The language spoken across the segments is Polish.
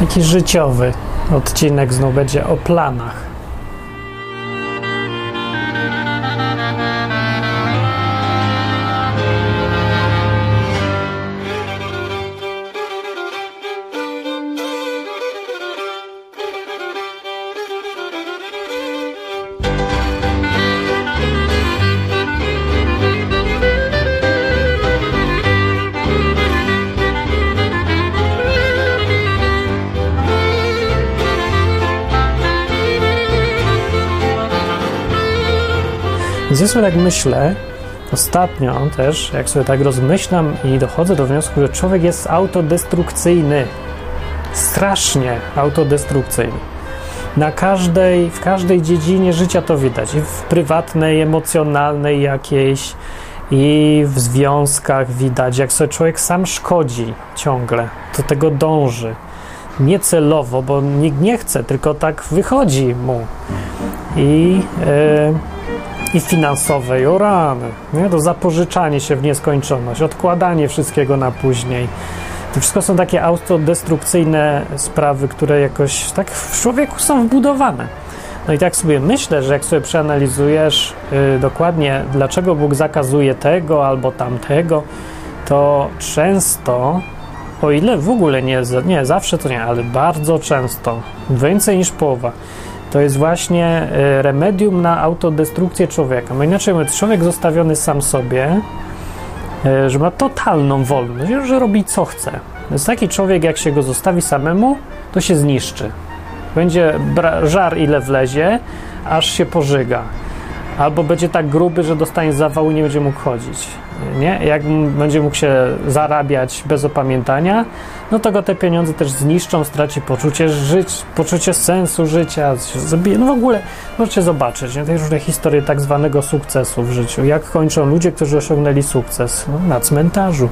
Taki życiowy odcinek znów będzie o planach. Ja sobie tak myślę, ostatnio też, jak sobie tak rozmyślam i dochodzę do wniosku, że człowiek jest autodestrukcyjny. Strasznie autodestrukcyjny. Na każdej, w każdej dziedzinie życia to widać. I w prywatnej, emocjonalnej jakiejś, i w związkach widać, jak sobie człowiek sam szkodzi ciągle, do tego dąży. Niecelowo, bo nikt nie chce, tylko tak wychodzi mu. I. Yy, i finansowej, o rany, nie? to zapożyczanie się w nieskończoność, odkładanie wszystkiego na później. To wszystko są takie autodestrukcyjne sprawy, które jakoś tak w człowieku są wbudowane. No i tak sobie myślę, że jak sobie przeanalizujesz yy, dokładnie, dlaczego Bóg zakazuje tego albo tamtego, to często, o ile w ogóle nie, nie zawsze to nie, ale bardzo często, więcej niż połowa, to jest właśnie e, remedium na autodestrukcję człowieka. Bo inaczej mówiąc, człowiek zostawiony sam sobie, e, że ma totalną wolność, że robi co chce. Jest taki człowiek, jak się go zostawi samemu, to się zniszczy. Będzie żar ile wlezie, aż się pożyga. Albo będzie tak gruby, że dostanie zawału i nie będzie mógł chodzić. Nie? Jak będzie mógł się zarabiać bez opamiętania, no to go te pieniądze też zniszczą, straci poczucie żyć, poczucie sensu życia, zabije. No w ogóle możecie zobaczyć, nie? te różne historie tak zwanego sukcesu w życiu. Jak kończą ludzie, którzy osiągnęli sukces? No, na cmentarzu.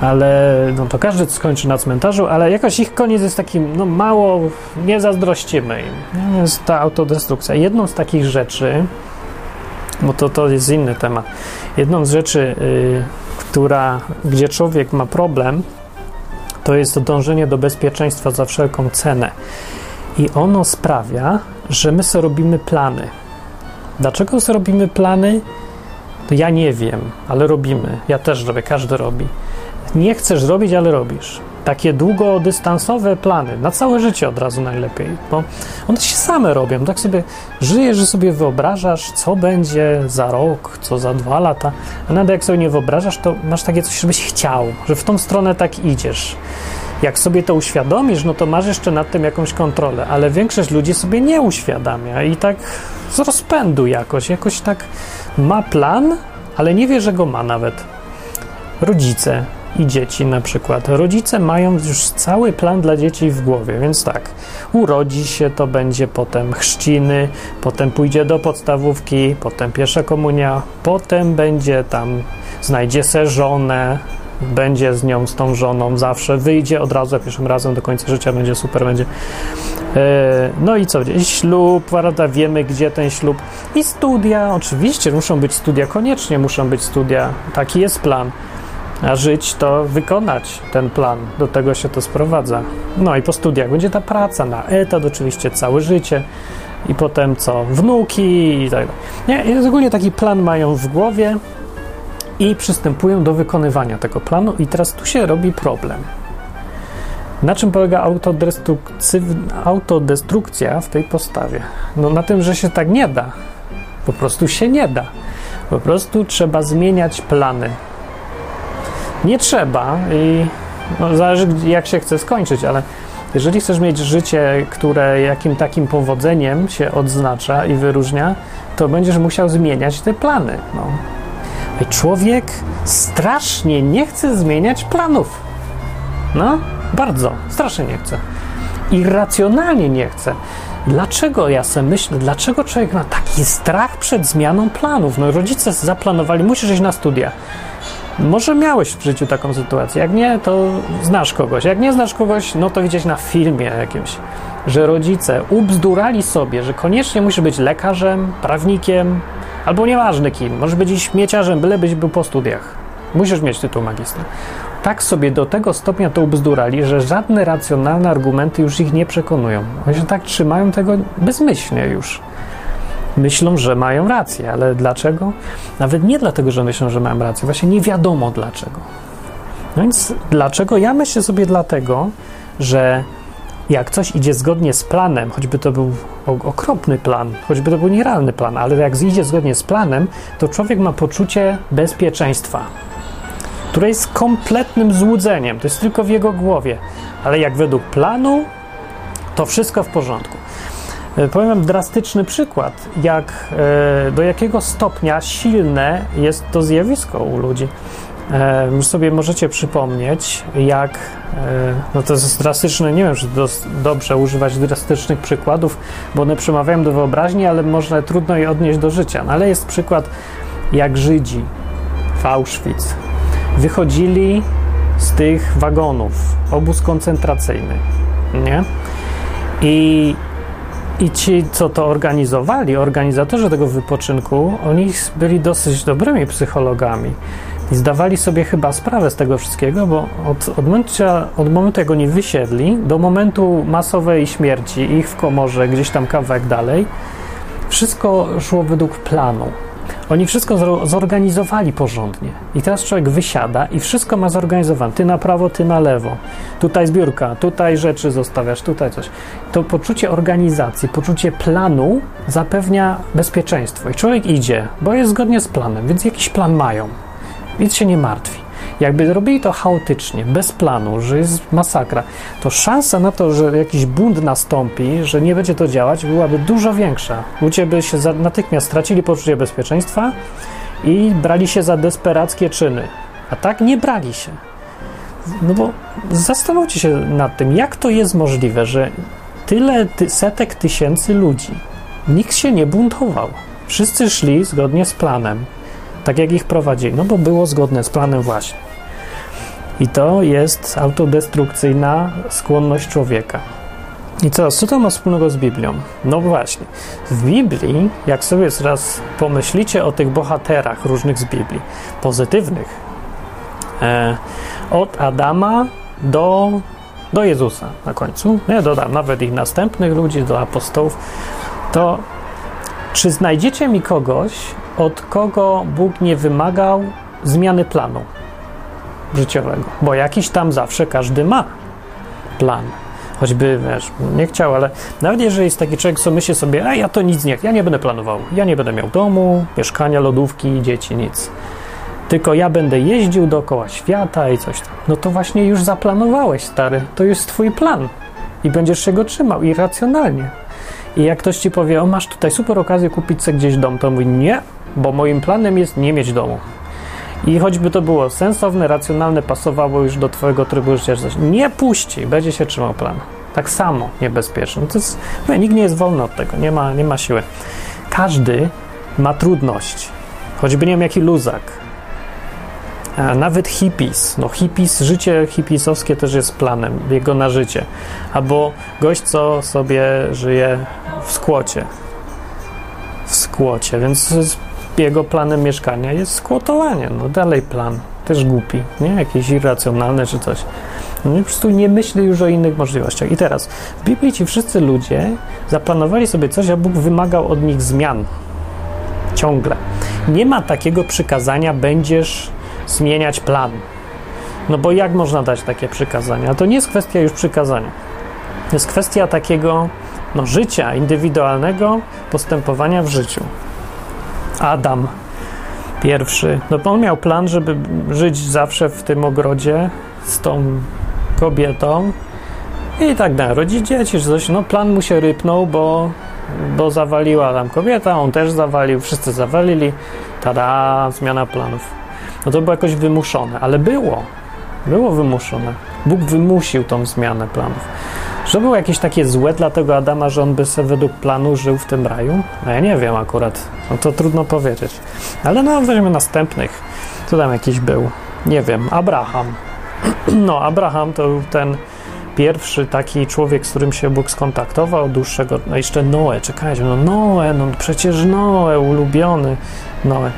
Ale no to każdy skończy na cmentarzu, ale jakoś ich koniec jest taki, no mało, nie zazdrościmy im. Jest ta autodestrukcja. Jedną z takich rzeczy, bo to, to jest inny temat, jedną z rzeczy, yy, która, gdzie człowiek ma problem, to jest dążenie do bezpieczeństwa za wszelką cenę. I ono sprawia, że my sobie robimy plany. Dlaczego sobie robimy plany? To ja nie wiem, ale robimy. Ja też robię, każdy robi. Nie chcesz robić, ale robisz. Takie długodystansowe plany, na całe życie od razu najlepiej, bo one się same robią. Tak sobie żyjesz, że sobie wyobrażasz, co będzie za rok, co za dwa lata, a nawet jak sobie nie wyobrażasz, to masz takie coś, żebyś chciał, że w tą stronę tak idziesz. Jak sobie to uświadomisz, no to masz jeszcze nad tym jakąś kontrolę, ale większość ludzi sobie nie uświadamia i tak z rozpędu jakoś, jakoś tak ma plan, ale nie wie, że go ma nawet. Rodzice, i dzieci na przykład. Rodzice mają już cały plan dla dzieci w głowie, więc tak, urodzi się, to będzie potem chrzciny, potem pójdzie do podstawówki, potem pierwsza komunia, potem będzie tam, znajdzie se żonę, będzie z nią, z tą żoną zawsze, wyjdzie od razu pierwszym razem do końca życia, będzie super, będzie. E, no i co? I ślub, prawda? Wiemy, gdzie ten ślub. I studia, oczywiście, muszą być studia, koniecznie muszą być studia. Taki jest plan. A żyć to wykonać ten plan, do tego się to sprowadza. No i po studiach będzie ta praca na etat, oczywiście całe życie, i potem co? Wnuki i tak dalej. Nie, ogólnie taki plan mają w głowie i przystępują do wykonywania tego planu, i teraz tu się robi problem. Na czym polega autodestrukcja w tej postawie? No na tym, że się tak nie da. Po prostu się nie da. Po prostu trzeba zmieniać plany nie trzeba i no, zależy jak się chce skończyć, ale jeżeli chcesz mieć życie, które jakim takim powodzeniem się odznacza i wyróżnia, to będziesz musiał zmieniać te plany. No. Człowiek strasznie nie chce zmieniać planów. No, bardzo, strasznie nie chce. Irracjonalnie nie chce. Dlaczego ja sobie myślę, dlaczego człowiek ma taki strach przed zmianą planów? No, rodzice zaplanowali, musisz iść na studia. Może miałeś w życiu taką sytuację. Jak nie, to znasz kogoś. Jak nie znasz kogoś, no to widzieć na filmie jakimś, że rodzice ubzdurali sobie, że koniecznie musi być lekarzem, prawnikiem, albo nieważne kim. Może być i śmieciarzem, bylebyś był po studiach. Musisz mieć tytuł magistra. tak sobie do tego stopnia to ubzdurali, że żadne racjonalne argumenty już ich nie przekonują. Oni się tak trzymają tego bezmyślnie już. Myślą, że mają rację, ale dlaczego? Nawet nie dlatego, że myślą, że mają rację, właśnie nie wiadomo dlaczego. No więc dlaczego? Ja myślę sobie dlatego, że jak coś idzie zgodnie z planem, choćby to był okropny plan, choćby to był nierealny plan, ale jak idzie zgodnie z planem, to człowiek ma poczucie bezpieczeństwa, które jest kompletnym złudzeniem. To jest tylko w jego głowie. Ale jak według planu, to wszystko w porządku. E, powiem wam drastyczny przykład, jak, e, do jakiego stopnia silne jest to zjawisko u ludzi. E, już sobie możecie przypomnieć, jak, no to jest drastyczne, nie wiem, czy dobrze używać drastycznych przykładów, bo one przemawiają do wyobraźni, ale można trudno je odnieść do życia. No, ale jest przykład, jak Żydzi w Auschwitz wychodzili z tych wagonów, obóz koncentracyjny, nie? I i ci, co to organizowali, organizatorzy tego wypoczynku, oni byli dosyć dobrymi psychologami i zdawali sobie chyba sprawę z tego wszystkiego, bo od, od, momentu, od momentu, jak oni wysiedli, do momentu masowej śmierci ich w komorze, gdzieś tam kawałek dalej, wszystko szło według planu. Oni wszystko zorganizowali porządnie. I teraz człowiek wysiada i wszystko ma zorganizowane. Ty na prawo, ty na lewo. Tutaj zbiórka, tutaj rzeczy zostawiasz, tutaj coś. To poczucie organizacji, poczucie planu zapewnia bezpieczeństwo. I człowiek idzie, bo jest zgodnie z planem, więc jakiś plan mają. Nic się nie martwi. Jakby robili to chaotycznie, bez planu, że jest masakra, to szansa na to, że jakiś bunt nastąpi, że nie będzie to działać, byłaby dużo większa. Ludzie by się natychmiast stracili poczucie bezpieczeństwa i brali się za desperackie czyny. A tak nie brali się. No bo zastanówcie się nad tym, jak to jest możliwe, że tyle ty, setek tysięcy ludzi, nikt się nie buntował. Wszyscy szli zgodnie z planem, tak jak ich prowadzili, no bo było zgodne z planem właśnie. I to jest autodestrukcyjna skłonność człowieka. I co, co to ma wspólnego z Biblią? No właśnie, w Biblii, jak sobie raz pomyślicie o tych bohaterach różnych z Biblii, pozytywnych, e, od Adama do, do Jezusa na końcu, nie dodam nawet ich następnych ludzi, do apostołów, to czy znajdziecie mi kogoś, od kogo Bóg nie wymagał zmiany planu? Życiowego, bo jakiś tam zawsze każdy ma plan. Choćby, wiesz, nie chciał, ale nawet jeżeli jest taki człowiek, co myśli sobie, a ja to nic nie, ja nie będę planował, ja nie będę miał domu, mieszkania, lodówki, dzieci, nic. Tylko ja będę jeździł dookoła świata i coś tam. No to właśnie już zaplanowałeś, stary. To jest twój plan. I będziesz się go trzymał i racjonalnie. I jak ktoś ci powie, o masz tutaj super okazję kupić sobie gdzieś dom, to mówi nie, bo moim planem jest nie mieć domu. I choćby to było sensowne, racjonalne, pasowało już do Twojego trybu życia, nie puści, będzie się trzymał plan. Tak samo niebezpieczne. To jest, nikt nie jest wolny od tego, nie ma, nie ma siły. Każdy ma trudność, choćby nie wiem jaki luzak. A nawet hippies, no hippies, życie hippiesowskie też jest planem, jego na życie. Albo gość, co sobie żyje w skłocie. W skłocie, więc jego planem mieszkania jest skłotowanie. No dalej plan, też głupi, nie? Jakieś irracjonalne czy coś. No i po prostu nie myśli już o innych możliwościach. I teraz, w Biblii ci wszyscy ludzie zaplanowali sobie coś, a Bóg wymagał od nich zmian. Ciągle. Nie ma takiego przykazania, będziesz zmieniać plan. No bo jak można dać takie przykazania? To nie jest kwestia już przykazania. To jest kwestia takiego no, życia indywidualnego, postępowania w życiu. Adam pierwszy, no on miał plan, żeby żyć zawsze w tym ogrodzie z tą kobietą i tak dalej, rodzić dzieci czy coś. No plan mu się rypnął, bo, bo zawaliła tam kobieta, on też zawalił, wszyscy zawalili. Tada, zmiana planów. No to było jakoś wymuszone, ale było. Było wymuszone. Bóg wymusił tą zmianę planów. Że było jakieś takie złe dla tego Adama, że on by sobie według planu żył w tym raju? No ja nie wiem akurat. No to trudno powiedzieć. Ale no, weźmy następnych. Co tam jakiś był? Nie wiem. Abraham. No, Abraham to był ten pierwszy taki człowiek, z którym się Bóg skontaktował dłuższego. No jeszcze Noe, czekajcie, no Noe, no przecież Noe, ulubiony Noe.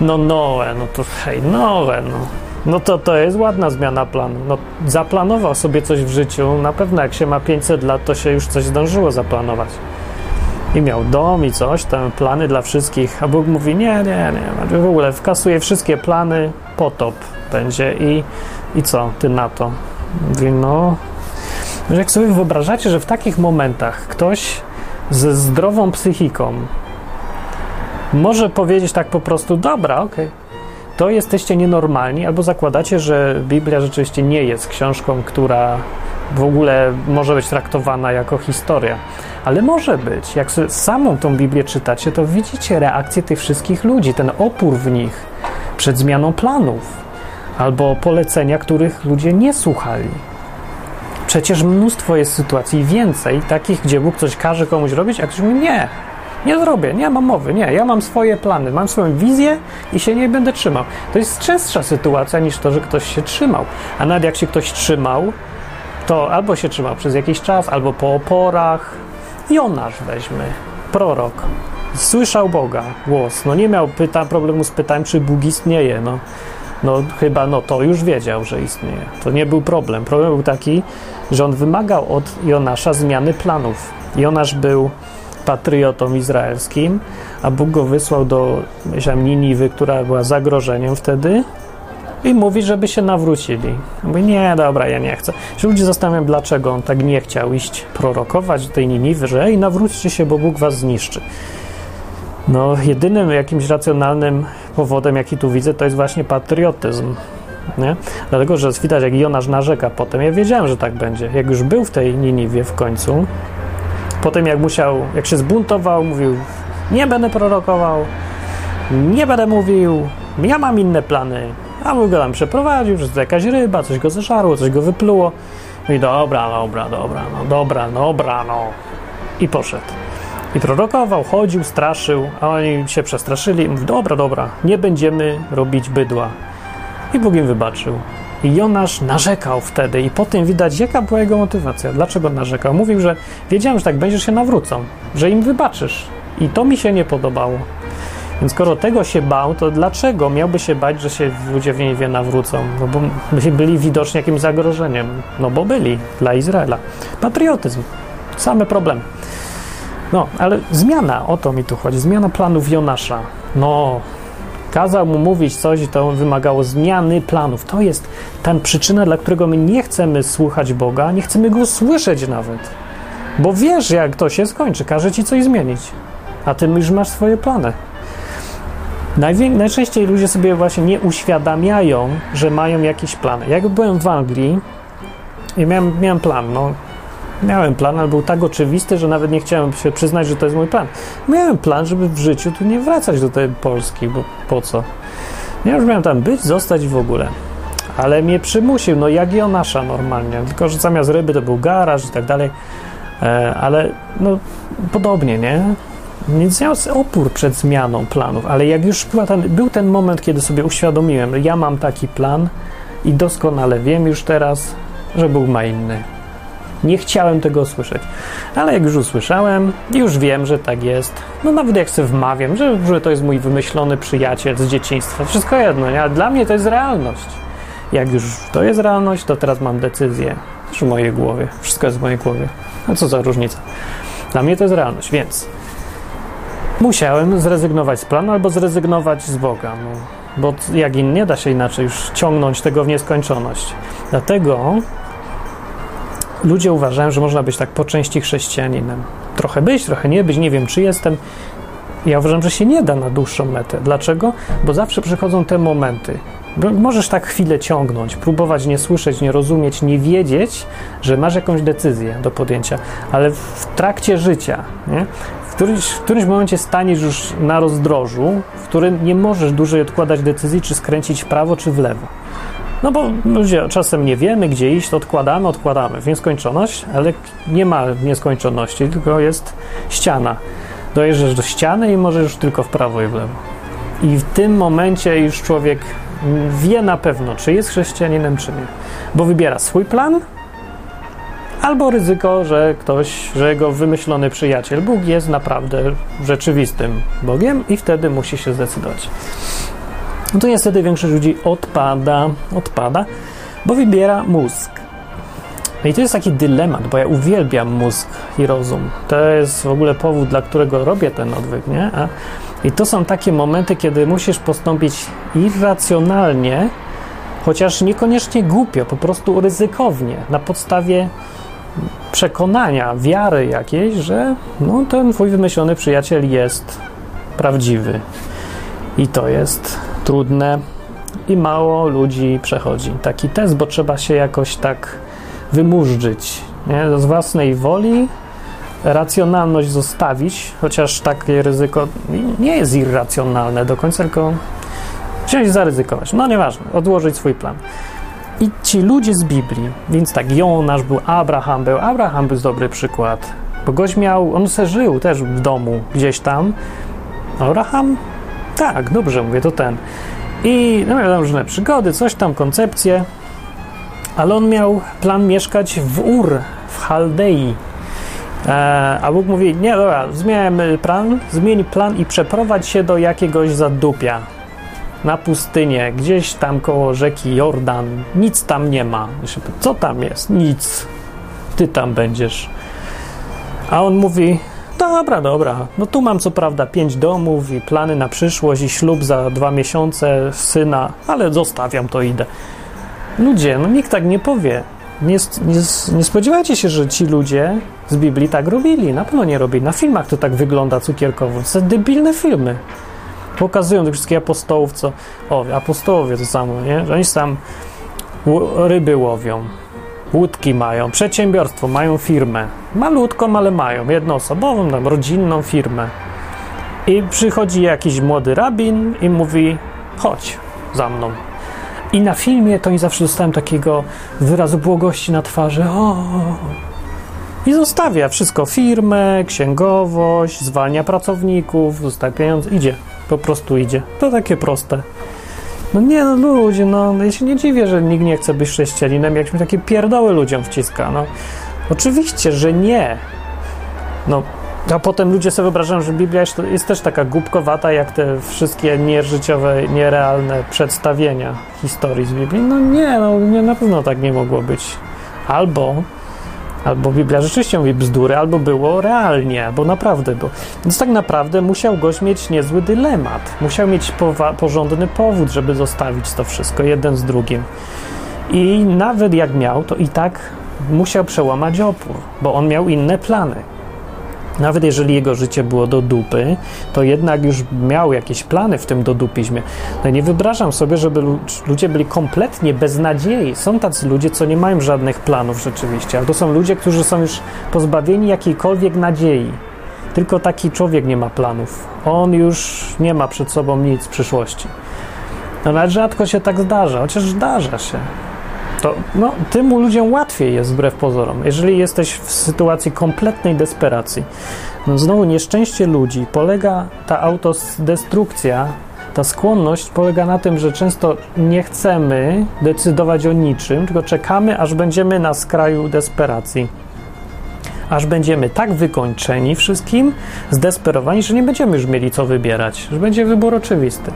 No Noe, no to hej, Noe, no. No to to jest ładna zmiana planu. No, zaplanował sobie coś w życiu, na pewno jak się ma 500 lat, to się już coś zdążyło zaplanować. I miał dom i coś, tam plany dla wszystkich, a Bóg mówi, nie, nie, nie, w ogóle wkasuje wszystkie plany, potop będzie i, i co ty na to? Mówi, no, jak sobie wyobrażacie, że w takich momentach ktoś ze zdrową psychiką może powiedzieć tak po prostu, dobra, okej, okay, to jesteście nienormalni, albo zakładacie, że Biblia rzeczywiście nie jest książką, która w ogóle może być traktowana jako historia. Ale może być. Jak samą tą Biblię czytacie, to widzicie reakcję tych wszystkich ludzi, ten opór w nich przed zmianą planów, albo polecenia, których ludzie nie słuchali. Przecież mnóstwo jest sytuacji, więcej takich, gdzie Bóg coś każe komuś robić, a ktoś mówi nie, nie zrobię, nie mam mowy, nie, ja mam swoje plany, mam swoją wizję i się nie będę trzymał. To jest częstsza sytuacja niż to, że ktoś się trzymał. A nawet jak się ktoś trzymał, to albo się trzymał przez jakiś czas, albo po oporach. Jonasz weźmy, prorok. Słyszał Boga, głos. No nie miał pyta, problemu z pytaniem, czy Bóg istnieje. No, no chyba no to już wiedział, że istnieje. To nie był problem. Problem był taki, że on wymagał od Jonasza zmiany planów. Jonasz był patriotą izraelskim, a Bóg go wysłał do myślałem, Niniwy, która była zagrożeniem wtedy i mówi, żeby się nawrócili. Mówi, nie, dobra, ja nie chcę. Się ludzie zastanawiają, dlaczego on tak nie chciał iść prorokować do tej Niniwy, że ej, nawróćcie się, bo Bóg was zniszczy. No, jedynym jakimś racjonalnym powodem, jaki tu widzę, to jest właśnie patriotyzm. Nie? Dlatego, że widać, jak Jonasz narzeka potem. Ja wiedziałem, że tak będzie. Jak już był w tej Niniwie w końcu, Potem jak musiał, jak się zbuntował, mówił, nie będę prorokował, nie będę mówił, ja mam inne plany. A mój go tam przeprowadził, że to jakaś ryba, coś go zeżarło, coś go wypluło. I dobra, dobra, dobra, no dobra, dobra, no. I poszedł. I prorokował, chodził, straszył, a oni się przestraszyli mówi, dobra, dobra, nie będziemy robić bydła. I Bóg im wybaczył. I Jonasz narzekał wtedy, i po tym widać, jaka była jego motywacja. Dlaczego narzekał? Mówił, że wiedziałem, że tak będziesz się nawrócą, że im wybaczysz. I to mi się nie podobało. Więc skoro tego się bał, to dlaczego miałby się bać, że się ludzie w wie nawrócą? No bo byli widoczni jakimś zagrożeniem. No bo byli dla Izraela. Patriotyzm. Same problemy. No, ale zmiana, o to mi tu chodzi. Zmiana planów Jonasza. No, Kazał mu mówić coś i to wymagało zmiany planów. To jest ta przyczyna, dla którego my nie chcemy słuchać Boga, nie chcemy Go słyszeć nawet. Bo wiesz, jak to się skończy, każe ci coś zmienić, a ty już masz swoje plany. Najwię- najczęściej ludzie sobie właśnie nie uświadamiają, że mają jakiś plan. Jak byłem w Anglii i miałem, miałem plan, no Miałem plan, ale był tak oczywisty, że nawet nie chciałem się przyznać, że to jest mój plan. Miałem plan, żeby w życiu tu nie wracać do tej Polski, bo po co? Ja już miałem tam być, zostać w ogóle. Ale mnie przymusił, no jak Jonasza normalnie, tylko że zamiast ryby to był garaż i tak dalej. E, ale no podobnie, nie? Więc miał opór przed zmianą planów, ale jak już ten, był ten moment, kiedy sobie uświadomiłem, ja mam taki plan i doskonale wiem już teraz, że Bóg ma inny. Nie chciałem tego usłyszeć. Ale jak już usłyszałem, już wiem, że tak jest. No nawet jak sobie wmawiam, że, że to jest mój wymyślony przyjaciel z dzieciństwa. Wszystko jedno, nie? ale dla mnie to jest realność. Jak już to jest realność, to teraz mam decyzję. Też w mojej głowie. Wszystko jest w mojej głowie. A co za różnica? Dla mnie to jest realność, więc musiałem zrezygnować z planu albo zrezygnować z Boga. No, bo jak in, nie da się inaczej już ciągnąć tego w nieskończoność. Dlatego ludzie uważają, że można być tak po części chrześcijaninem. Trochę być, trochę nie być, nie wiem czy jestem. Ja uważam, że się nie da na dłuższą metę. Dlaczego? Bo zawsze przychodzą te momenty. Możesz tak chwilę ciągnąć, próbować nie słyszeć, nie rozumieć, nie wiedzieć, że masz jakąś decyzję do podjęcia, ale w trakcie życia, nie? W, którymś, w którymś momencie staniesz już na rozdrożu, w którym nie możesz dłużej odkładać decyzji, czy skręcić w prawo, czy w lewo. No bo ludzie czasem nie wiemy, gdzie iść, odkładamy, odkładamy w nieskończoność, ale nie ma nieskończoności, tylko jest ściana. Dojeżdżasz do ściany i możesz już tylko w prawo i w lewo. I w tym momencie już człowiek wie na pewno, czy jest chrześcijaninem, czy nie. Bo wybiera swój plan, albo ryzyko, że ktoś, że jego wymyślony przyjaciel Bóg jest naprawdę rzeczywistym Bogiem i wtedy musi się zdecydować. No to niestety większość ludzi odpada, odpada, bo wybiera mózg. I to jest taki dylemat, bo ja uwielbiam mózg i rozum. To jest w ogóle powód, dla którego robię ten odwyk, nie? A, I to są takie momenty, kiedy musisz postąpić irracjonalnie, chociaż niekoniecznie głupio, po prostu ryzykownie, na podstawie przekonania, wiary jakiejś, że no, ten twój wymyślony przyjaciel jest prawdziwy. I to jest trudne i mało ludzi przechodzi taki test, bo trzeba się jakoś tak wymurzyć. Nie? Z własnej woli racjonalność zostawić, chociaż takie ryzyko nie jest irracjonalne do końca, tylko wziąć zaryzykować. No nieważne, odłożyć swój plan. I ci ludzie z Biblii, więc tak, Jonasz był, Abraham był, Abraham był dobry przykład, bo gość miał, on se żył też w domu gdzieś tam. Abraham? Tak, dobrze mówię, to ten. I no miał różne przygody, coś tam, koncepcje, ale on miał plan mieszkać w Ur, w Chaldei. E, a Bóg mówi, nie, dobra, zmieniamy plan, zmień plan i przeprowadź się do jakiegoś zadupia na pustynię, gdzieś tam koło rzeki Jordan. Nic tam nie ma. Co tam jest? Nic. Ty tam będziesz. A on mówi, dobra, dobra. No tu mam co prawda pięć domów i plany na przyszłość i ślub za dwa miesiące syna, ale zostawiam to, idę. Ludzie, no nikt tak nie powie. Nie, nie, nie spodziewajcie się, że ci ludzie z Biblii tak robili. Na pewno nie robili. Na filmach to tak wygląda cukierkowo. To są debilne filmy. Pokazują tych wszystkich apostołów, co... O, apostołowie to samo, nie? Że oni tam ryby łowią, łódki mają, przedsiębiorstwo, mają firmę. Malutką, ale mają. Jednoosobową, tam, rodzinną firmę. I przychodzi jakiś młody rabin i mówi, chodź za mną. I na filmie to oni zawsze dostałem takiego wyrazu błogości na twarzy. O! I zostawia wszystko, firmę, księgowość, zwalnia pracowników, zostawia pieniądze, idzie, po prostu idzie. To takie proste. No nie, no ludzie, no ja się nie dziwię, że nikt nie chce być chrześcijaninem, jak mi takie pierdoły ludziom wciska, no. Oczywiście, że nie. No, a potem ludzie sobie wyobrażają, że Biblia jest, jest też taka głupkowata, jak te wszystkie nieżyciowe, nierealne przedstawienia historii z Biblii. No nie, no nie, na pewno tak nie mogło być. Albo, albo Biblia rzeczywiście mówi bzdury, albo było realnie, bo naprawdę było. Więc tak naprawdę musiał gość mieć niezły dylemat. Musiał mieć porządny powód, żeby zostawić to wszystko jeden z drugim. I nawet jak miał, to i tak musiał przełamać opór, bo on miał inne plany. Nawet jeżeli jego życie było do dupy, to jednak już miał jakieś plany w tym dodupizmie. No nie wyobrażam sobie, żeby ludzie byli kompletnie bez nadziei. Są tacy ludzie, co nie mają żadnych planów rzeczywiście, ale to są ludzie, którzy są już pozbawieni jakiejkolwiek nadziei. Tylko taki człowiek nie ma planów. On już nie ma przed sobą nic w przyszłości. No ale rzadko się tak zdarza, chociaż zdarza się to no, tym ludziom łatwiej jest wbrew pozorom. Jeżeli jesteś w sytuacji kompletnej desperacji, no znowu nieszczęście ludzi polega, ta autodestrukcja, ta skłonność polega na tym, że często nie chcemy decydować o niczym, tylko czekamy, aż będziemy na skraju desperacji aż będziemy tak wykończeni wszystkim, zdesperowani, że nie będziemy już mieli co wybierać, że będzie wybór oczywisty.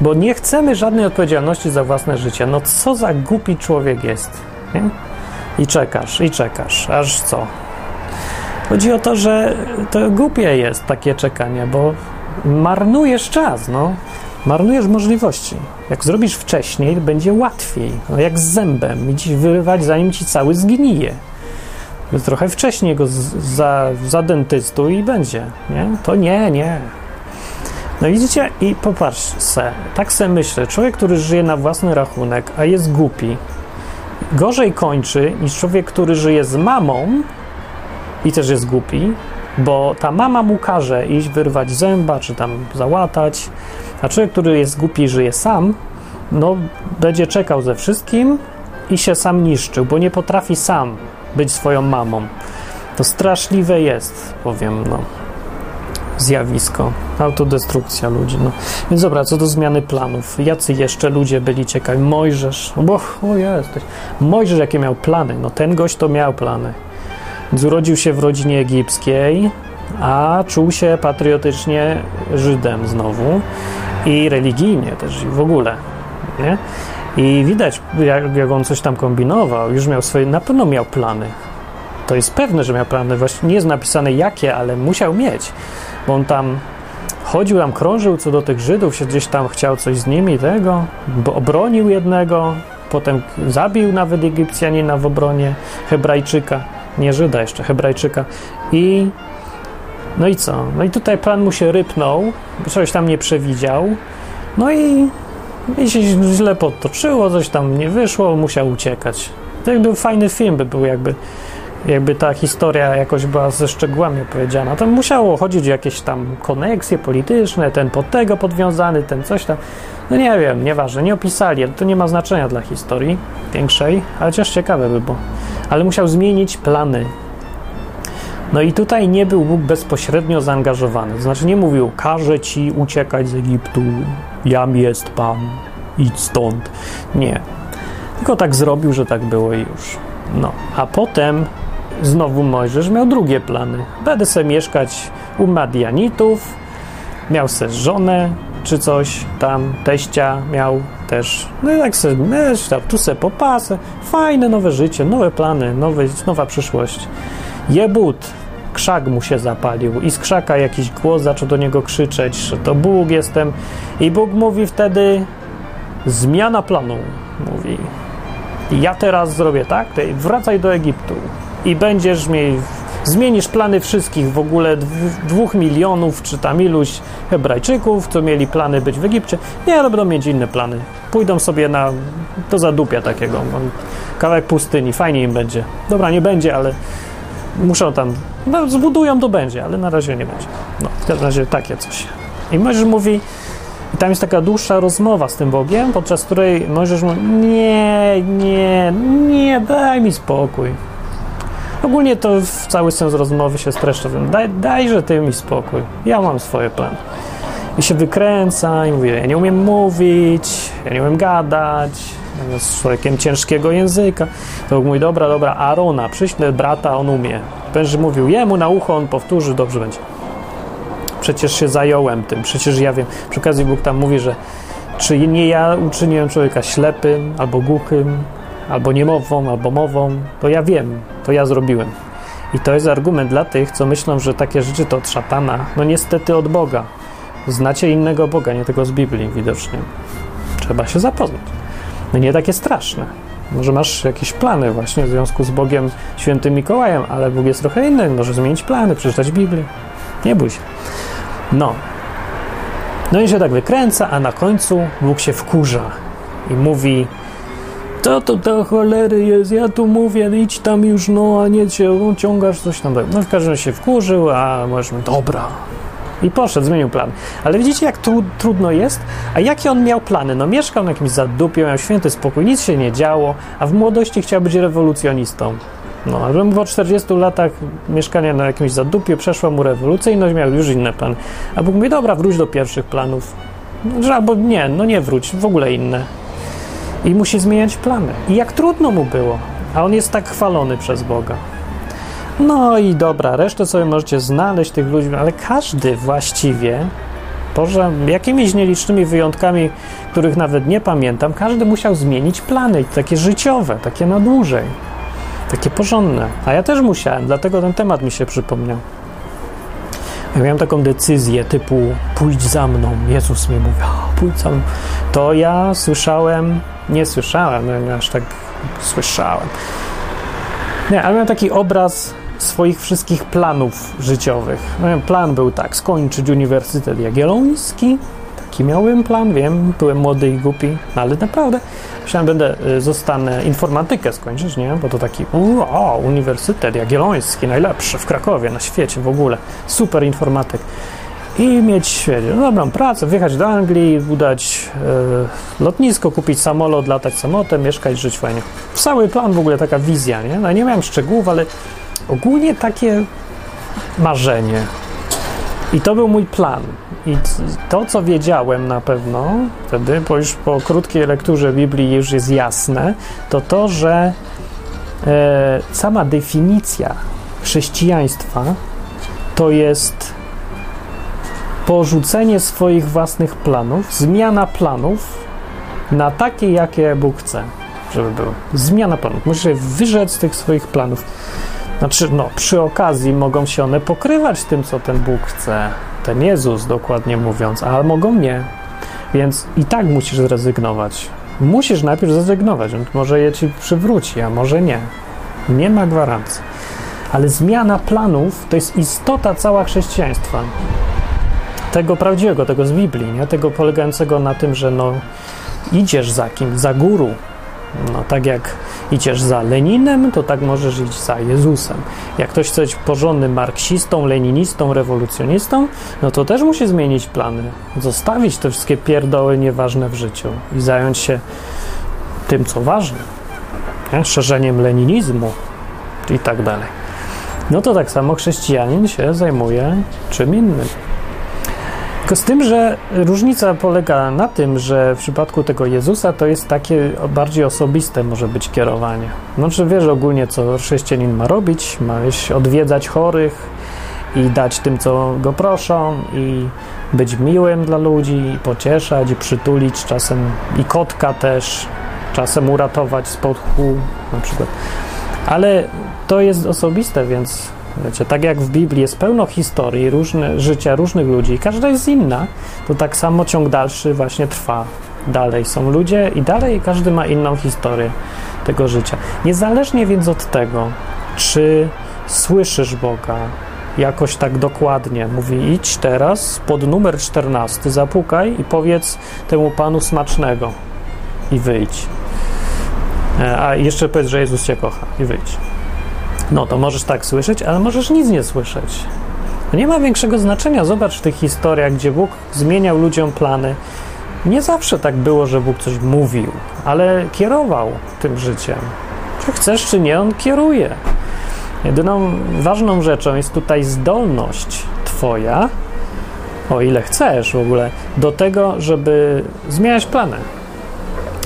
Bo nie chcemy żadnej odpowiedzialności za własne życie. No co za głupi człowiek jest. Nie? I czekasz, i czekasz, aż co? Chodzi o to, że to głupie jest takie czekanie, bo marnujesz czas, no. Marnujesz możliwości. Jak zrobisz wcześniej, będzie łatwiej. No jak z zębem. Idź wyrywać, zanim ci cały zgnije. Trochę wcześniej go za, za dentystu i będzie, nie? To nie, nie. No widzicie, i popatrz se, tak se myślę, człowiek, który żyje na własny rachunek, a jest głupi, gorzej kończy niż człowiek, który żyje z mamą i też jest głupi, bo ta mama mu każe iść wyrwać zęba, czy tam załatać, a człowiek, który jest głupi i żyje sam, no będzie czekał ze wszystkim i się sam niszczył, bo nie potrafi sam być swoją mamą. To straszliwe jest, powiem, no, zjawisko. Autodestrukcja ludzi, no. Więc dobra, co do zmiany planów. Jacy jeszcze ludzie byli ciekawi? Mojżesz, bo, o jesteś. Mojżesz jakie miał plany? No ten gość to miał plany. Więc urodził się w rodzinie egipskiej, a czuł się patriotycznie Żydem znowu. i religijnie też i w ogóle, nie? I widać, jak, jak on coś tam kombinował, już miał swoje, na pewno miał plany. To jest pewne, że miał plany. Właśnie nie jest napisane jakie, ale musiał mieć, bo on tam chodził tam, krążył co do tych Żydów, się gdzieś tam chciał coś z nimi tego, bo obronił jednego, potem zabił nawet Egipcjanina w obronie Hebrajczyka, nie Żyda jeszcze, Hebrajczyka i no i co? No i tutaj plan mu się rypnął, coś tam nie przewidział, no i, i się źle potoczyło, coś tam nie wyszło, musiał uciekać. To jakby fajny film by był, jakby jakby ta historia jakoś była ze szczegółami opowiedziana, to musiało chodzić o jakieś tam koneksje polityczne, ten pod tego podwiązany, ten coś tam. No nie wiem, nieważne, nie opisali, to nie ma znaczenia dla historii większej, ale chociaż ciekawe by było. Ale musiał zmienić plany. No i tutaj nie był Bóg bezpośrednio zaangażowany. To znaczy nie mówił, każę ci uciekać z Egiptu, jam jest Pan, idź stąd. Nie. Tylko tak zrobił, że tak było i już. No, a potem znowu Mojżesz miał drugie plany. Będę sobie mieszkać u Madianitów, miał se żonę czy coś tam, teścia miał też. No i tak sobie, tam, tu se popasę, fajne nowe życie, nowe plany, nowe, nowa przyszłość. Jebut, krzak mu się zapalił i z krzaka jakiś głos zaczął do niego krzyczeć, że to Bóg jestem. I Bóg mówi wtedy zmiana planu, mówi. Ja teraz zrobię tak, wracaj do Egiptu i będziesz mieć, zmienisz plany wszystkich w ogóle dwóch milionów czy tam iluś Hebrajczyków, co mieli plany być w Egipcie. Nie, ale będą mieć inne plany. Pójdą sobie na do zadupia takiego. Kawałek pustyni, fajnie im będzie. Dobra, nie będzie, ale muszą tam, no zbudują, to będzie, ale na razie nie będzie. No, w każdym razie takie coś. I Mojżesz mówi, i tam jest taka dłuższa rozmowa z tym Bogiem, podczas której Mojżesz mówi, nie, nie, nie, daj mi spokój. Ogólnie to cały sens rozmowy się streszcza. Daj, dajże ty mi spokój. Ja mam swoje plany. I się wykręca i mówi, ja nie umiem mówić, ja nie umiem gadać, ja z człowiekiem ciężkiego języka. To mówi, dobra, dobra, Arona, przyślę brata, on umie. Będziesz mówił jemu na ucho, on powtórzy, dobrze będzie. Przecież się zająłem tym, przecież ja wiem. Przy okazji Bóg tam mówi, że czy nie ja uczyniłem człowieka ślepym albo głuchym, albo niemową, albo mową, to ja wiem, to ja zrobiłem. I to jest argument dla tych, co myślą, że takie rzeczy to od szatana. No niestety od Boga. Znacie innego Boga, nie tego z Biblii widocznie. Trzeba się zapoznać. No nie takie straszne. Może masz jakieś plany właśnie w związku z Bogiem Świętym Mikołajem, ale Bóg jest trochę inny. Może zmienić plany, przeczytać Biblię. Nie bój się. No. No i się tak wykręca, a na końcu Bóg się wkurza i mówi to to ta cholery jest, ja tu mówię, idź tam już, no, a nie cię ciągasz coś tam. No w każdym razie się wkurzył, a możemy, dobra. I poszedł, zmienił plan. Ale widzicie, jak tu, trudno jest? A jakie on miał plany? No mieszkał na jakimś zadupiu, miał święty spokój, nic się nie działo, a w młodości chciał być rewolucjonistą. No, ale po 40 latach mieszkania na jakimś zadupiu przeszła mu rewolucyjność, miał już inne plany. A Bóg mówi, dobra, wróć do pierwszych planów. Albo nie, no nie wróć, w ogóle inne. I musi zmieniać plany. I jak trudno mu było, a on jest tak chwalony przez Boga. No i dobra, resztę sobie możecie znaleźć tych ludzi, ale każdy właściwie, poza jakimiś nielicznymi wyjątkami, których nawet nie pamiętam, każdy musiał zmienić plany, takie życiowe, takie na dłużej. Takie porządne. A ja też musiałem, dlatego ten temat mi się przypomniał. Ja miałem taką decyzję typu pójdź za mną, Jezus mi mówi, pójdź za mną. To ja słyszałem, nie słyszałem, no nie aż tak słyszałem. Nie, ale miałem taki obraz swoich wszystkich planów życiowych. Plan był tak, skończyć Uniwersytet Jagielloński, taki miałem plan, wiem, byłem młody i głupi, no ale naprawdę myślałem, będę, y, zostanę informatykę skończyć, nie? Bo to taki, o, Uniwersytet Jagielloński, najlepszy w Krakowie, na świecie w ogóle, super informatyk. I mieć dobrą pracę, wyjechać do Anglii, udać e, lotnisko, kupić samolot, latać samolotem, mieszkać, żyć fajnie. Cały plan w ogóle, taka wizja, nie? No nie miałem szczegółów, ale ogólnie takie marzenie. I to był mój plan. I to, co wiedziałem na pewno wtedy, bo już po krótkiej lekturze Biblii już jest jasne, to to, że e, sama definicja chrześcijaństwa to jest porzucenie swoich własnych planów, zmiana planów na takie, jakie Bóg chce, żeby były. Zmiana planów. Musisz się wyrzec tych swoich planów. Znaczy, no, przy okazji mogą się one pokrywać tym, co ten Bóg chce, ten Jezus, dokładnie mówiąc, ale mogą nie. Więc i tak musisz zrezygnować. Musisz najpierw zrezygnować. Może je ci przywróci, a może nie. Nie ma gwarancji. Ale zmiana planów to jest istota cała chrześcijaństwa. Tego prawdziwego, tego z Biblii, nie? tego polegającego na tym, że no, idziesz za kim? Za guru. No, tak jak idziesz za Leninem, to tak możesz iść za Jezusem. Jak ktoś chce być porządnym marksistą, leninistą, rewolucjonistą, no to też musi zmienić plany. Zostawić te wszystkie pierdoły nieważne w życiu i zająć się tym, co ważne. Nie? Szerzeniem leninizmu i tak dalej. No to tak samo chrześcijanin się zajmuje czym innym. Tylko z tym, że różnica polega na tym, że w przypadku tego Jezusa to jest takie bardziej osobiste może być kierowanie. Znaczy wiesz ogólnie, co chrześcijanin ma robić, ma odwiedzać chorych i dać tym, co go proszą i być miłym dla ludzi, i pocieszać, i przytulić czasem i kotka też, czasem uratować spod chłu na przykład. Ale to jest osobiste, więc Wiecie, tak jak w Biblii jest pełno historii różne, życia różnych ludzi, każda jest inna, to tak samo ciąg dalszy właśnie trwa. Dalej są ludzie i dalej każdy ma inną historię tego życia. Niezależnie więc od tego, czy słyszysz Boga jakoś tak dokładnie, mówi idź teraz pod numer 14, zapukaj i powiedz temu Panu smacznego i wyjdź. E, a jeszcze powiedz, że Jezus Cię kocha i wyjdź. No to możesz tak słyszeć, ale możesz nic nie słyszeć. To nie ma większego znaczenia. Zobacz w tych historiach, gdzie Bóg zmieniał ludziom plany. Nie zawsze tak było, że Bóg coś mówił, ale kierował tym życiem. Czy chcesz, czy nie, on kieruje. Jedyną ważną rzeczą jest tutaj zdolność Twoja, o ile chcesz w ogóle, do tego, żeby zmieniać plany.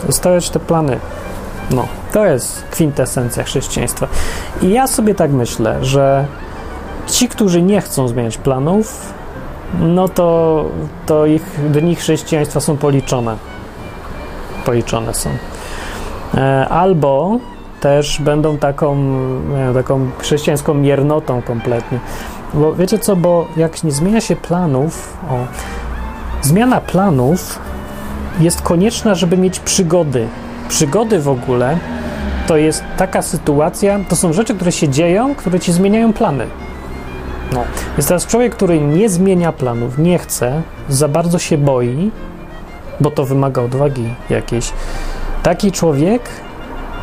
Ustawiać te plany. No, to jest kwintesencja chrześcijaństwa. I ja sobie tak myślę, że ci, którzy nie chcą zmieniać planów, no to, to ich dni chrześcijaństwa są policzone. Policzone są. E, albo też będą taką, taką chrześcijańską miernotą kompletnie. Bo wiecie co, bo jak nie zmienia się planów, o, zmiana planów jest konieczna, żeby mieć przygody. Przygody w ogóle to jest taka sytuacja, to są rzeczy, które się dzieją, które ci zmieniają plany. No. Jest teraz człowiek, który nie zmienia planów, nie chce, za bardzo się boi, bo to wymaga odwagi jakiejś. Taki człowiek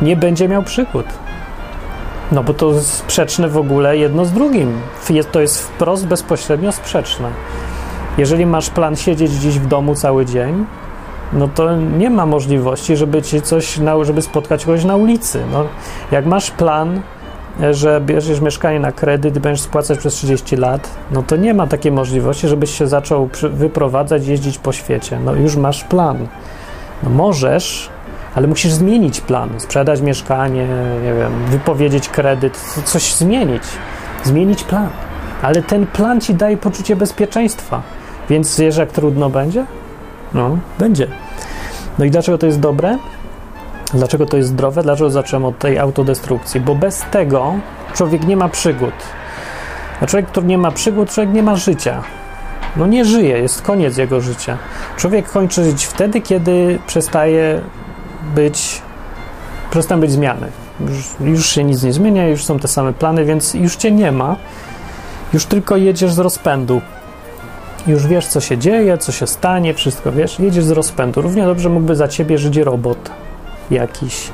nie będzie miał przygód. No bo to jest sprzeczne w ogóle jedno z drugim. To jest wprost bezpośrednio sprzeczne. Jeżeli masz plan siedzieć gdzieś w domu cały dzień, no to nie ma możliwości, żeby ci coś, żeby spotkać kogoś na ulicy. No, jak masz plan, że bierzesz mieszkanie na kredyt i będziesz spłacać przez 30 lat, no to nie ma takiej możliwości, żebyś się zaczął wyprowadzać, jeździć po świecie. No już masz plan. No możesz, ale musisz zmienić plan. Sprzedać mieszkanie, nie wiem, wypowiedzieć kredyt, coś zmienić. Zmienić plan. Ale ten plan ci daje poczucie bezpieczeństwa. Więc wiesz, jak trudno będzie? No, będzie. No i dlaczego to jest dobre? Dlaczego to jest zdrowe? Dlaczego zacząłem od tej autodestrukcji? Bo bez tego człowiek nie ma przygód. A człowiek, który nie ma przygód, człowiek nie ma życia. No nie żyje, jest koniec jego życia. Człowiek kończy żyć wtedy, kiedy przestaje być, przestają być zmiany. Już, już się nic nie zmienia, już są te same plany, więc już cię nie ma. Już tylko jedziesz z rozpędu już wiesz, co się dzieje, co się stanie, wszystko wiesz, jedziesz z rozpędu. Równie dobrze mógłby za ciebie żyć robot jakiś.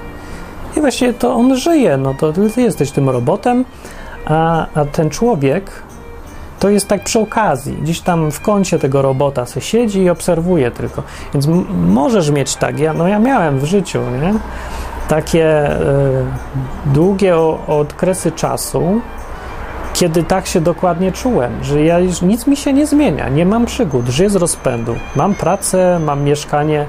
I właściwie to on żyje, no to ty jesteś tym robotem, a, a ten człowiek to jest tak przy okazji. Gdzieś tam w kącie tego robota se siedzi i obserwuje tylko. Więc możesz mieć tak, ja, no ja miałem w życiu, nie? Takie y, długie o, okresy czasu, kiedy tak się dokładnie czułem, że ja już nic mi się nie zmienia, nie mam przygód, żyję z rozpędu. Mam pracę, mam mieszkanie,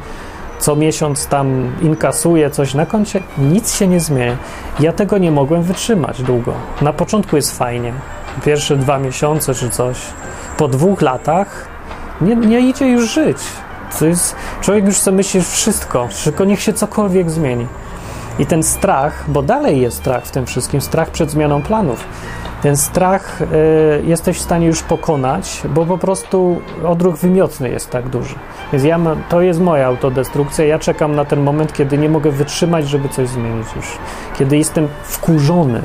co miesiąc tam inkasuję coś na koncie, nic się nie zmienia. Ja tego nie mogłem wytrzymać długo. Na początku jest fajnie, pierwsze dwa miesiące czy coś. Po dwóch latach Nie, nie idzie już żyć. To jest, człowiek już sobie myśli wszystko, tylko niech się cokolwiek zmieni. I ten strach, bo dalej jest strach w tym wszystkim, strach przed zmianą planów. Ten strach y, jesteś w stanie już pokonać, bo po prostu odruch wymiotny jest tak duży. Więc ja to jest moja autodestrukcja. Ja czekam na ten moment, kiedy nie mogę wytrzymać, żeby coś zmienić już. Kiedy jestem wkurzony.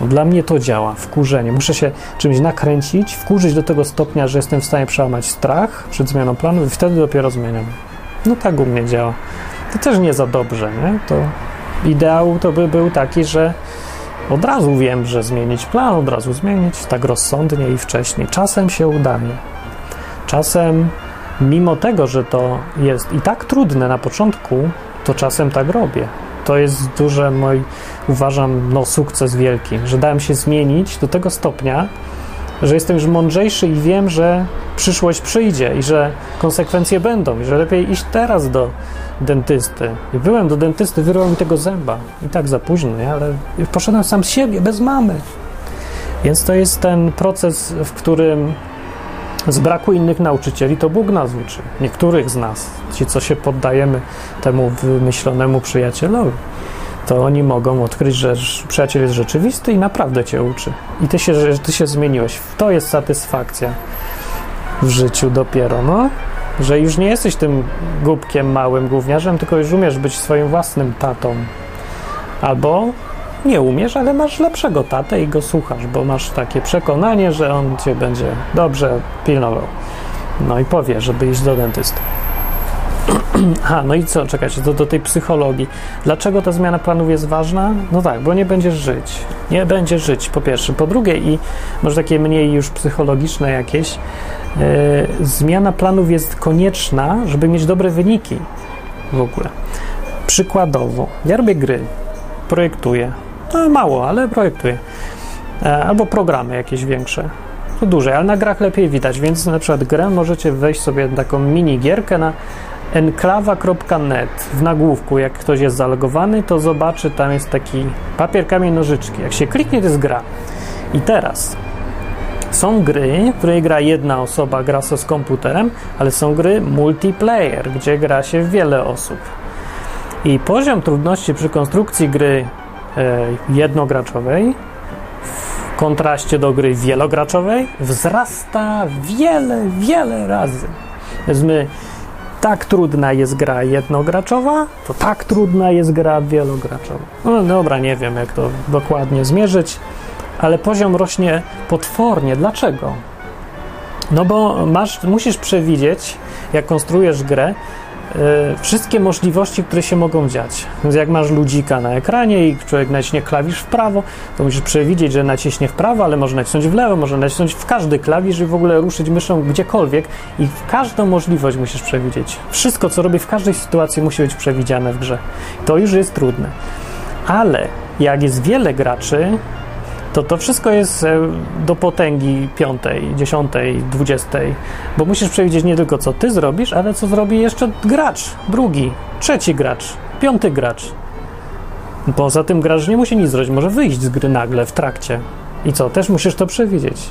No, dla mnie to działa, wkurzenie. Muszę się czymś nakręcić, wkurzyć do tego stopnia, że jestem w stanie przełamać strach przed zmianą planu i wtedy dopiero zmieniam. No tak u mnie działa. To też nie za dobrze, nie? To ideał to by był taki, że od razu wiem, że zmienić plan, od razu zmienić, tak rozsądnie i wcześniej. Czasem się udaje. Czasem, mimo tego, że to jest i tak trudne na początku, to czasem tak robię. To jest duże mój, uważam, no, sukces wielki, że dałem się zmienić do tego stopnia, że jestem już mądrzejszy i wiem, że przyszłość przyjdzie i że konsekwencje będą i że lepiej iść teraz do dentysty. I byłem do dentysty, wyrwał mi tego zęba. I tak za późno, nie? ale poszedłem sam z siebie, bez mamy. Więc to jest ten proces, w którym z braku innych nauczycieli to Bóg nas uczy. Niektórych z nas, ci, co się poddajemy temu wymyślonemu przyjacielowi, to oni mogą odkryć, że przyjaciel jest rzeczywisty i naprawdę cię uczy. I ty się, że ty się zmieniłeś. To jest satysfakcja w życiu dopiero, no że już nie jesteś tym głupkiem małym gówniarzem, tylko już umiesz być swoim własnym tatą. Albo nie umiesz, ale masz lepszego tatę i go słuchasz, bo masz takie przekonanie, że on cię będzie dobrze pilnował. No i powie, żeby iść do dentysty. A, no i co, czekajcie, do, do tej psychologii. Dlaczego ta zmiana planów jest ważna? No tak, bo nie będziesz żyć. Nie będziesz żyć, po pierwsze. Po drugie, i może takie mniej już psychologiczne jakieś, yy, zmiana planów jest konieczna, żeby mieć dobre wyniki w ogóle. Przykładowo, ja robię gry, projektuję. No, mało, ale projektuję. E, albo programy jakieś większe to duże, ale na grach lepiej widać, więc na przykład grę możecie wejść sobie taką mini gierkę na enklawa.net w nagłówku, jak ktoś jest zalogowany, to zobaczy, tam jest taki papier, kamień, nożyczki. Jak się kliknie, to jest gra. I teraz są gry, w której gra jedna osoba, gra z komputerem, ale są gry multiplayer, gdzie gra się wiele osób. I poziom trudności przy konstrukcji gry e, jednograczowej w kontraście do gry wielograczowej wzrasta wiele, wiele razy. Więc my tak trudna jest gra jednograczowa, to tak trudna jest gra wielograczowa. No dobra, nie wiem jak to dokładnie zmierzyć, ale poziom rośnie potwornie. Dlaczego? No bo masz, musisz przewidzieć, jak konstruujesz grę, wszystkie możliwości, które się mogą dziać. Więc jak masz ludzika na ekranie i człowiek naciśnie klawisz w prawo, to musisz przewidzieć, że naciśnie w prawo, ale może nacisnąć w lewo, może nacisnąć w każdy klawisz i w ogóle ruszyć myszą gdziekolwiek i każdą możliwość musisz przewidzieć. Wszystko, co robi w każdej sytuacji musi być przewidziane w grze. To już jest trudne. Ale jak jest wiele graczy, to to wszystko jest e, do potęgi piątej, dziesiątej, dwudziestej, bo musisz przewidzieć nie tylko co ty zrobisz, ale co zrobi jeszcze gracz, drugi, trzeci gracz, piąty gracz. Poza tym gracz nie musi nic zrobić, może wyjść z gry nagle w trakcie. I co, też musisz to przewidzieć.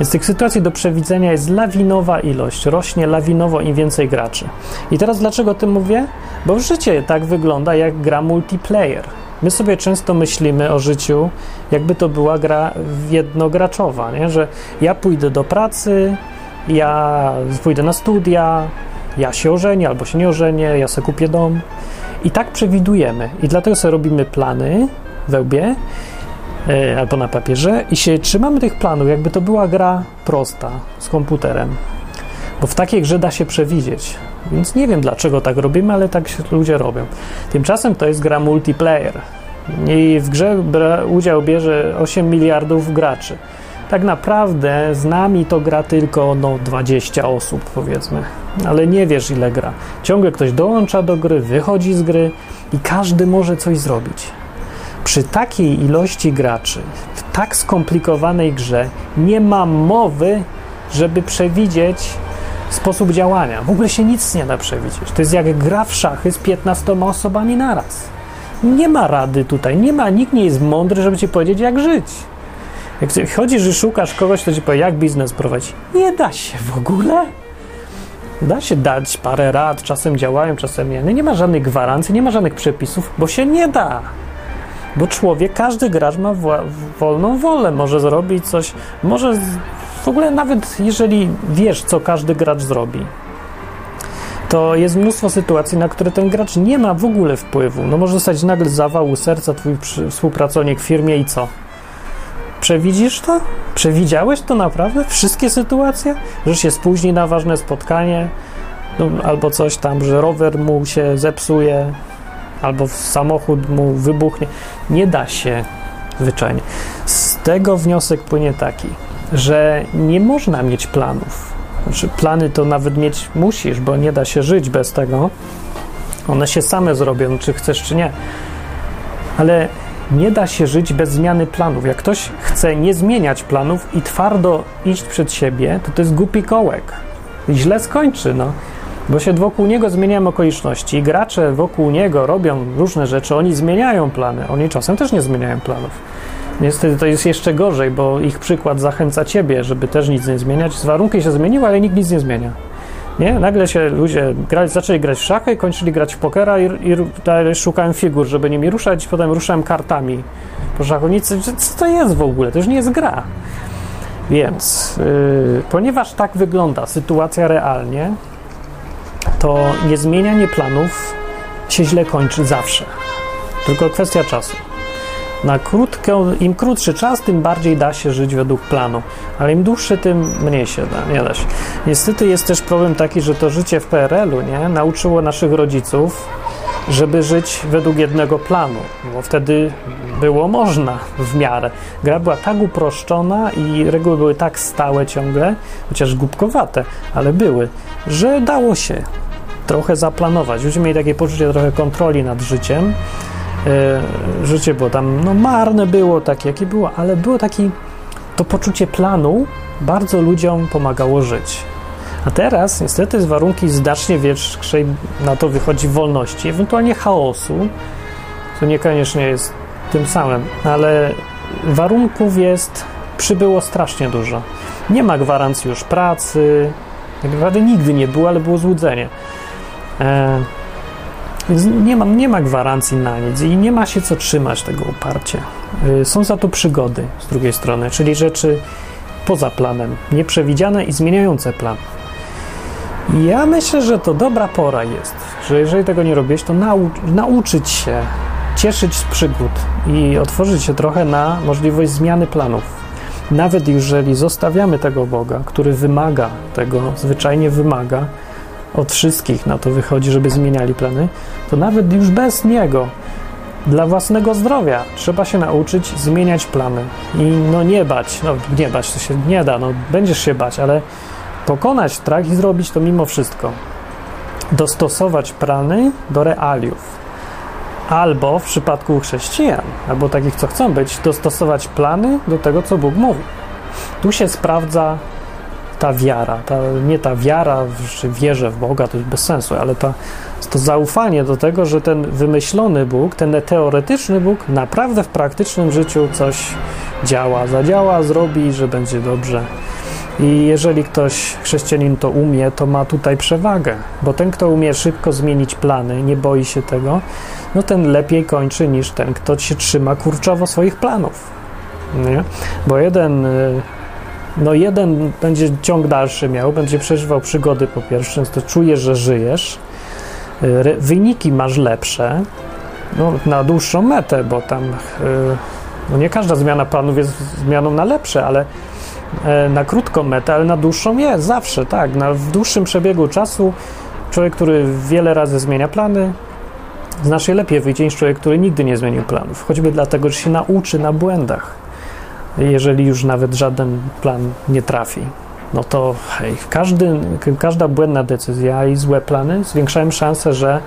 Więc tych sytuacji do przewidzenia jest lawinowa ilość, rośnie lawinowo im więcej graczy. I teraz dlaczego o tym mówię? Bo życie tak wygląda jak gra multiplayer. My sobie często myślimy o życiu, jakby to była gra jednograczowa, nie? że ja pójdę do pracy, ja pójdę na studia, ja się ożenię albo się nie ożenię, ja sobie kupię dom. I tak przewidujemy. I dlatego sobie robimy plany we łbie yy, albo na papierze i się trzymamy tych planów, jakby to była gra prosta z komputerem. Bo w takiej grze da się przewidzieć. Więc nie wiem dlaczego tak robimy, ale tak się ludzie robią. Tymczasem to jest gra multiplayer. I w grze udział bierze 8 miliardów graczy. Tak naprawdę z nami to gra tylko no, 20 osób, powiedzmy, ale nie wiesz ile gra. Ciągle ktoś dołącza do gry, wychodzi z gry i każdy może coś zrobić. Przy takiej ilości graczy, w tak skomplikowanej grze, nie ma mowy, żeby przewidzieć sposób działania. W ogóle się nic nie da przewidzieć. To jest jak gra w szachy z 15 osobami naraz. Nie ma rady tutaj, nie ma, nikt nie jest mądry, żeby ci powiedzieć, jak żyć. Jak chodzisz i szukasz kogoś, kto ci powie, jak biznes prowadzić. Nie da się w ogóle. Da się dać parę rad, czasem działają, czasem nie. No nie ma żadnych gwarancji, nie ma żadnych przepisów, bo się nie da. Bo człowiek, każdy gracz ma wolną wolę, może zrobić coś, może w ogóle nawet jeżeli wiesz, co każdy gracz zrobi, to jest mnóstwo sytuacji, na które ten gracz nie ma w ogóle wpływu. No może zostać nagle zawału serca twój współpracownik w firmie i co? Przewidzisz to? Przewidziałeś to naprawdę? Wszystkie sytuacje? Że się spóźni na ważne spotkanie, no, albo coś tam, że rower mu się zepsuje, albo samochód mu wybuchnie. Nie da się zwyczajnie. Z tego wniosek płynie taki, że nie można mieć planów. Znaczy, plany to nawet mieć musisz, bo nie da się żyć bez tego. One się same zrobią, czy chcesz, czy nie. Ale nie da się żyć bez zmiany planów. Jak ktoś chce nie zmieniać planów i twardo iść przed siebie, to to jest głupi kołek. I źle skończy, no. Bo się wokół niego zmieniają okoliczności. Gracze wokół niego robią różne rzeczy, oni zmieniają plany. Oni czasem też nie zmieniają planów. Niestety to jest jeszcze gorzej, bo ich przykład zachęca ciebie, żeby też nic nie zmieniać. Warunki się zmieniły, ale nikt nic nie zmienia. Nie? Nagle się ludzie grali, zaczęli grać w szachy, kończyli grać w pokera i, i szukałem figur, żeby nimi ruszać, potem ruszałem kartami po szachownicy. Co to jest w ogóle? To już nie jest gra. Więc, yy, ponieważ tak wygląda sytuacja realnie, to niezmienianie planów się źle kończy zawsze. Tylko kwestia czasu. Na krótką, im krótszy czas, tym bardziej da się żyć według planu, ale im dłuższy, tym mniej się da, nie da się. Niestety jest też problem taki, że to życie w PRL-u nie, nauczyło naszych rodziców, żeby żyć według jednego planu, bo wtedy było można w miarę. Gra była tak uproszczona i reguły były tak stałe ciągle, chociaż głupkowate, ale były, że dało się trochę zaplanować. Ludzie mieli takie poczucie trochę kontroli nad życiem życie było tam, no marne było takie, jakie było, ale było taki, to poczucie planu bardzo ludziom pomagało żyć. A teraz niestety z warunki znacznie większej na to wychodzi wolności, ewentualnie chaosu, co niekoniecznie jest tym samym, ale warunków jest, przybyło strasznie dużo. Nie ma gwarancji już pracy, tak naprawdę nigdy nie było, ale było złudzenie. E, więc nie ma, nie ma gwarancji na nic i nie ma się co trzymać tego uparcie. Y, są za to przygody z drugiej strony, czyli rzeczy poza planem, nieprzewidziane i zmieniające plan. Ja myślę, że to dobra pora jest, że jeżeli tego nie robisz, to nau nauczyć się cieszyć z przygód i otworzyć się trochę na możliwość zmiany planów. Nawet jeżeli zostawiamy tego Boga, który wymaga tego, zwyczajnie wymaga, od wszystkich na to wychodzi, żeby zmieniali plany, to nawet już bez niego, dla własnego zdrowia, trzeba się nauczyć zmieniać plany i no nie bać, no nie bać to się nie da, no będziesz się bać, ale pokonać strach i zrobić to mimo wszystko. Dostosować plany do realiów. Albo w przypadku chrześcijan, albo takich, co chcą być, dostosować plany do tego, co Bóg mówi. Tu się sprawdza ta wiara, ta, nie ta wiara, że wierzę w Boga, to jest bez sensu, ale ta, to zaufanie do tego, że ten wymyślony Bóg, ten teoretyczny Bóg naprawdę w praktycznym życiu coś działa, zadziała, zrobi, że będzie dobrze. I jeżeli ktoś, chrześcijanin to umie, to ma tutaj przewagę, bo ten, kto umie szybko zmienić plany, nie boi się tego, no ten lepiej kończy niż ten, kto się trzyma kurczowo swoich planów. Nie? Bo jeden y, no jeden będzie ciąg dalszy miał, będzie przeżywał przygody po pierwsze, to czujesz, że żyjesz, wyniki masz lepsze, no, na dłuższą metę, bo tam y, no nie każda zmiana planów jest zmianą na lepsze, ale e, na krótką metę, ale na dłuższą jest zawsze, tak. Na, w dłuższym przebiegu czasu człowiek, który wiele razy zmienia plany, znacznie lepiej wyjdzie niż człowiek, który nigdy nie zmienił planów, choćby dlatego, że się nauczy na błędach jeżeli już nawet żaden plan nie trafi. No to hej, każdy, każda błędna decyzja i złe plany zwiększają szanse, że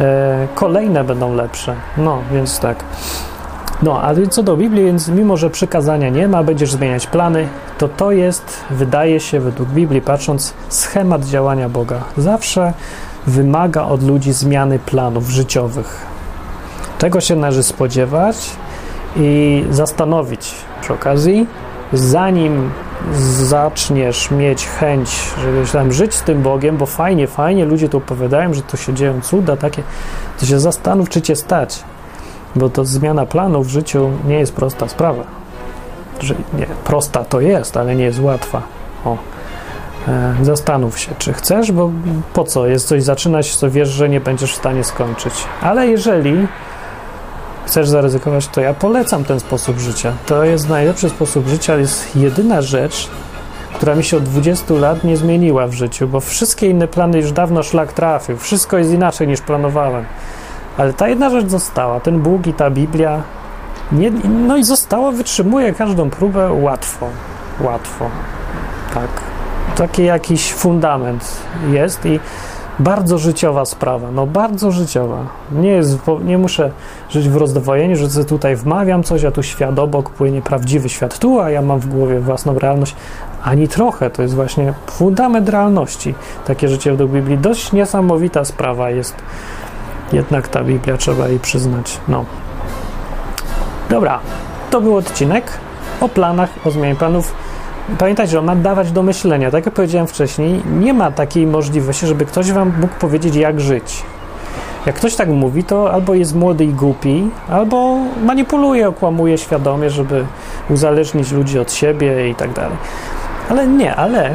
e, kolejne będą lepsze. No, więc tak. No, ale co do Biblii, więc mimo, że przykazania nie ma, będziesz zmieniać plany, to to jest, wydaje się, według Biblii patrząc, schemat działania Boga. Zawsze wymaga od ludzi zmiany planów życiowych. Czego się należy spodziewać i zastanowić, przy okazji, zanim zaczniesz mieć chęć, żeby tam żyć z tym Bogiem, bo fajnie, fajnie, ludzie tu opowiadają, że to się dzieją cuda takie, to się zastanów, czy cię stać, bo to zmiana planu w życiu nie jest prosta sprawa. Że nie, prosta to jest, ale nie jest łatwa. O. E, zastanów się, czy chcesz, bo po co jest coś zaczynać, co wiesz, że nie będziesz w stanie skończyć. Ale jeżeli chcesz zaryzykować, to ja polecam ten sposób życia. To jest najlepszy sposób życia, jest jedyna rzecz, która mi się od 20 lat nie zmieniła w życiu, bo wszystkie inne plany już dawno szlak trafił. Wszystko jest inaczej niż planowałem. Ale ta jedna rzecz została, ten Bóg i ta Biblia. Nie, no i została, wytrzymuje każdą próbę łatwo. Łatwo. Tak. Taki jakiś fundament jest i bardzo życiowa sprawa, no bardzo życiowa. Nie, jest, nie muszę żyć w rozdwojeniu, że sobie tutaj wmawiam coś, a tu świat obok płynie prawdziwy świat tu, a ja mam w głowie własną realność. Ani trochę, to jest właśnie fundament realności. Takie życie według Biblii. Dość niesamowita sprawa jest jednak ta Biblia, trzeba jej przyznać. No. Dobra, to był odcinek o planach, o zmianie planów pamiętajcie, że ma dawać do myślenia. Tak jak powiedziałem wcześniej, nie ma takiej możliwości, żeby ktoś wam mógł powiedzieć, jak żyć. Jak ktoś tak mówi, to albo jest młody i głupi, albo manipuluje, okłamuje świadomie, żeby uzależnić ludzi od siebie i tak dalej. Ale nie, ale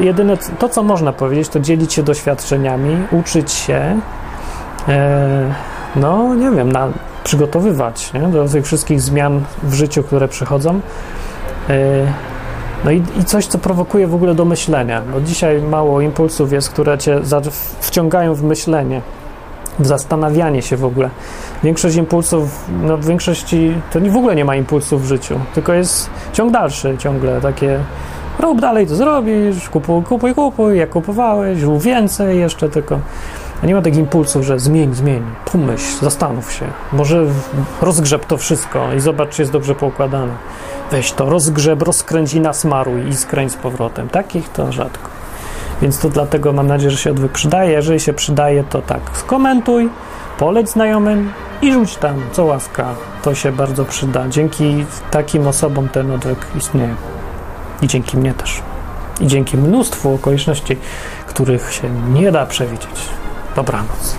jedyne to, co można powiedzieć, to dzielić się doświadczeniami, uczyć się, e, no nie wiem, na, przygotowywać nie, do tych wszystkich zmian w życiu, które przychodzą. E, no i, i, coś, co prowokuje w ogóle do myślenia, bo dzisiaj mało impulsów jest, które cię wciągają w myślenie, w zastanawianie się w ogóle. Większość impulsów, no w większości to w ogóle nie ma impulsów w życiu, tylko jest ciąg dalszy ciągle, takie rób dalej, to zrobisz, kupuj, kupuj, kupuj, jak kupowałeś, rób więcej jeszcze tylko. A nie ma takich impulsów, że zmień, zmień, pomyśl, zastanów się, może rozgrzeb to wszystko i zobacz, czy jest dobrze poukładane weź to, rozgrzeb, rozkręć i nasmaruj i skręć z powrotem. Takich to rzadko. Więc to dlatego mam nadzieję, że się odwyk przydaje. Jeżeli się przydaje, to tak, skomentuj, poleć znajomym i rzuć tam, co łaska. To się bardzo przyda. Dzięki takim osobom ten odwyk istnieje. I dzięki mnie też. I dzięki mnóstwu okoliczności, których się nie da przewidzieć. Dobranoc.